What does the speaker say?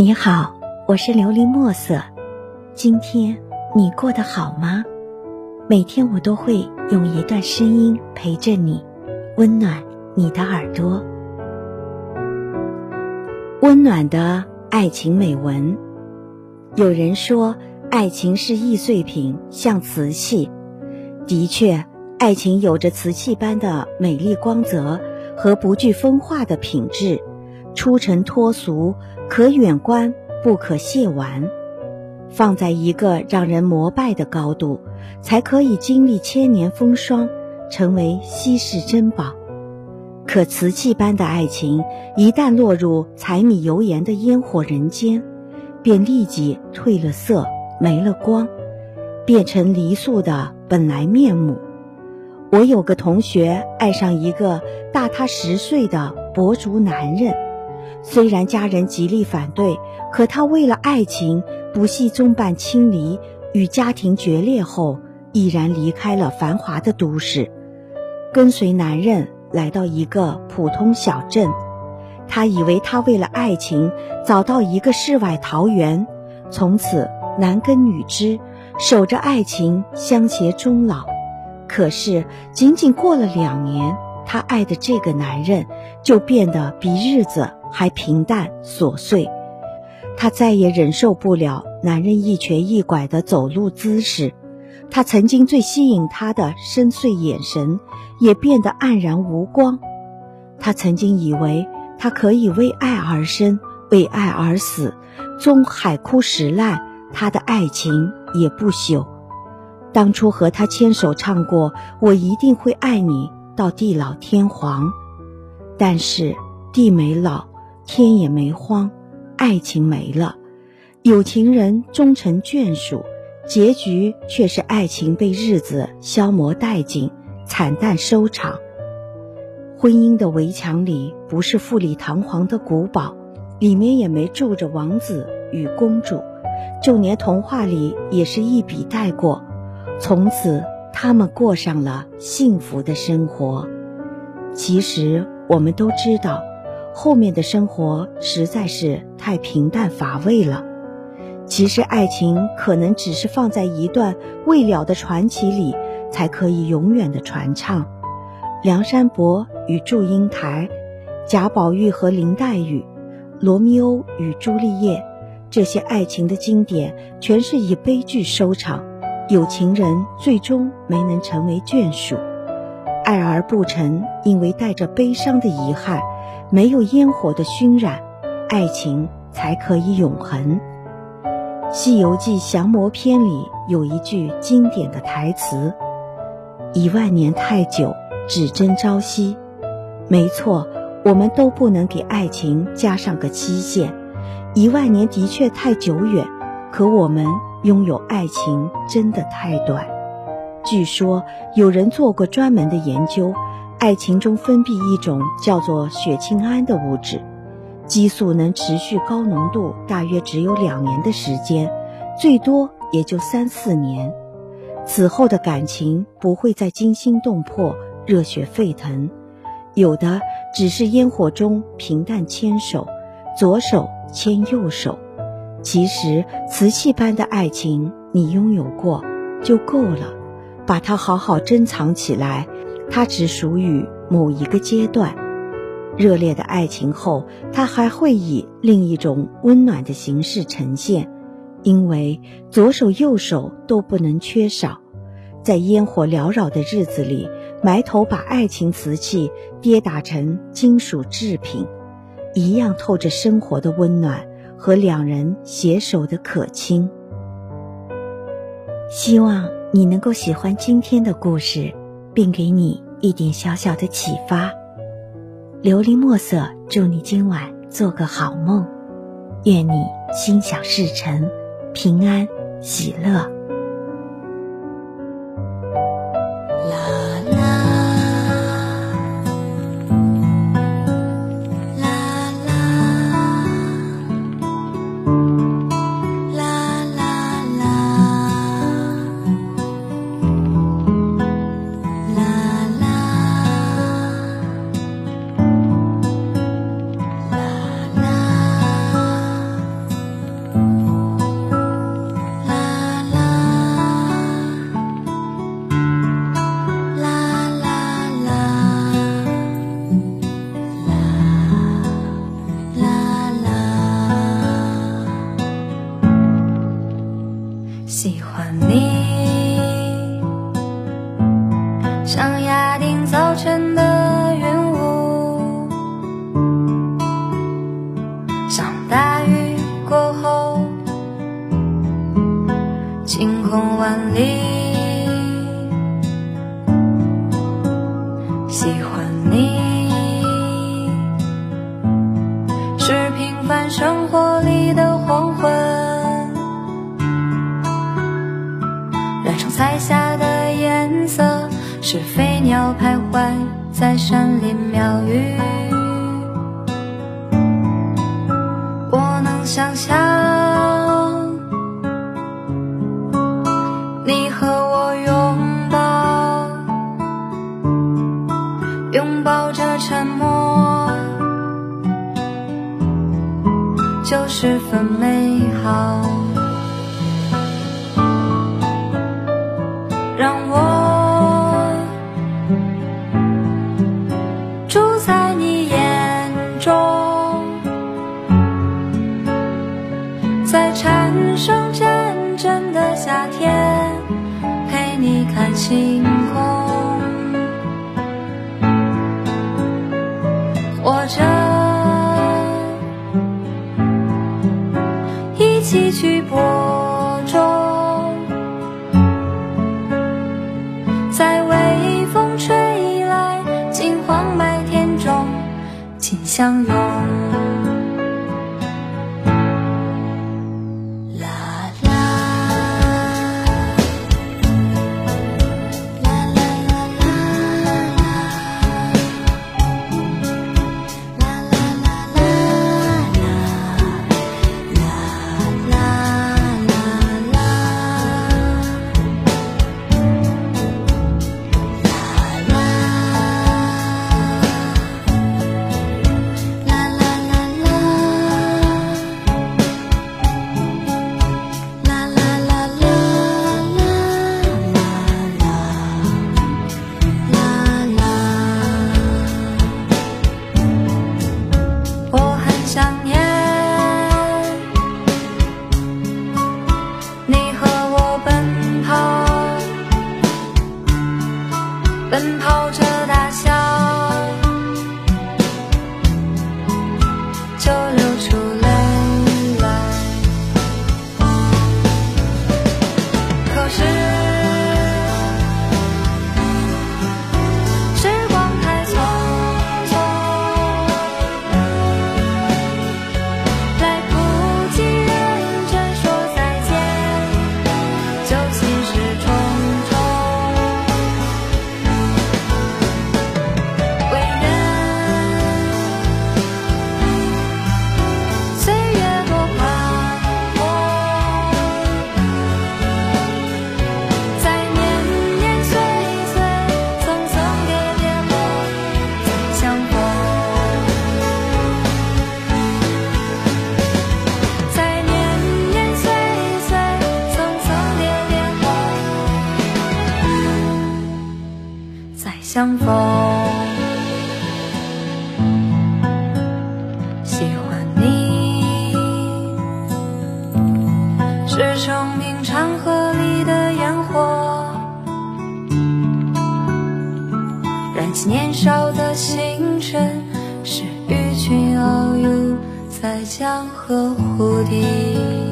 你好，我是琉璃墨色。今天你过得好吗？每天我都会用一段声音陪着你，温暖你的耳朵。温暖的爱情美文。有人说，爱情是易碎品，像瓷器。的确，爱情有着瓷器般的美丽光泽和不惧风化的品质。出尘脱俗，可远观，不可亵玩。放在一个让人膜拜的高度，才可以经历千年风霜，成为稀世珍宝。可瓷器般的爱情，一旦落入柴米油盐的烟火人间，便立即褪了色，没了光，变成泥塑的本来面目。我有个同学爱上一个大他十岁的博族男人。虽然家人极力反对，可他为了爱情不惜纵伴亲离，与家庭决裂后，毅然离开了繁华的都市，跟随男人来到一个普通小镇。他以为他为了爱情找到一个世外桃源，从此男耕女织，守着爱情相携终老。可是仅仅过了两年，他爱的这个男人就变得比日子。还平淡琐碎，她再也忍受不了男人一瘸一拐的走路姿势，他曾经最吸引她的深邃眼神也变得黯然无光。她曾经以为他可以为爱而生，为爱而死，终海枯石烂，他的爱情也不朽。当初和他牵手唱过“我一定会爱你到地老天荒”，但是地没老。天也没荒，爱情没了，有情人终成眷属，结局却是爱情被日子消磨殆尽，惨淡收场。婚姻的围墙里不是富丽堂皇的古堡，里面也没住着王子与公主，就连童话里也是一笔带过。从此，他们过上了幸福的生活。其实，我们都知道。后面的生活实在是太平淡乏味了。其实，爱情可能只是放在一段未了的传奇里，才可以永远的传唱。梁山伯与祝英台，贾宝玉和林黛玉，罗密欧与朱丽叶，这些爱情的经典，全是以悲剧收场。有情人最终没能成为眷属，爱而不成，因为带着悲伤的遗憾。没有烟火的熏染，爱情才可以永恒。《西游记降魔篇》里有一句经典的台词：“一万年太久，只争朝夕。”没错，我们都不能给爱情加上个期限。一万年的确太久远，可我们拥有爱情真的太短。据说有人做过专门的研究。爱情中分泌一种叫做血清胺的物质，激素能持续高浓度，大约只有两年的时间，最多也就三四年。此后的感情不会再惊心动魄、热血沸腾，有的只是烟火中平淡牵手，左手牵右手。其实瓷器般的爱情，你拥有过就够了，把它好好珍藏起来。它只属于某一个阶段，热烈的爱情后，它还会以另一种温暖的形式呈现，因为左手右手都不能缺少。在烟火缭绕的日子里，埋头把爱情瓷器跌打成金属制品，一样透着生活的温暖和两人携手的可亲。希望你能够喜欢今天的故事。并给你一点小小的启发。琉璃墨色，祝你今晚做个好梦，愿你心想事成，平安喜乐。尘的云雾，像大雨过后，晴空万里。喜欢你，是平凡生活里的黄昏，染成彩霞的颜色。是飞鸟徘徊在山林庙宇，我能想象夏天，陪你看星空，或者一起去播种，在微风吹来金黄麦田中，紧相拥。抱着大笑，相逢，喜欢你，是生命长河里的烟火，燃起年少的星辰，是鱼群遨游在江河湖底。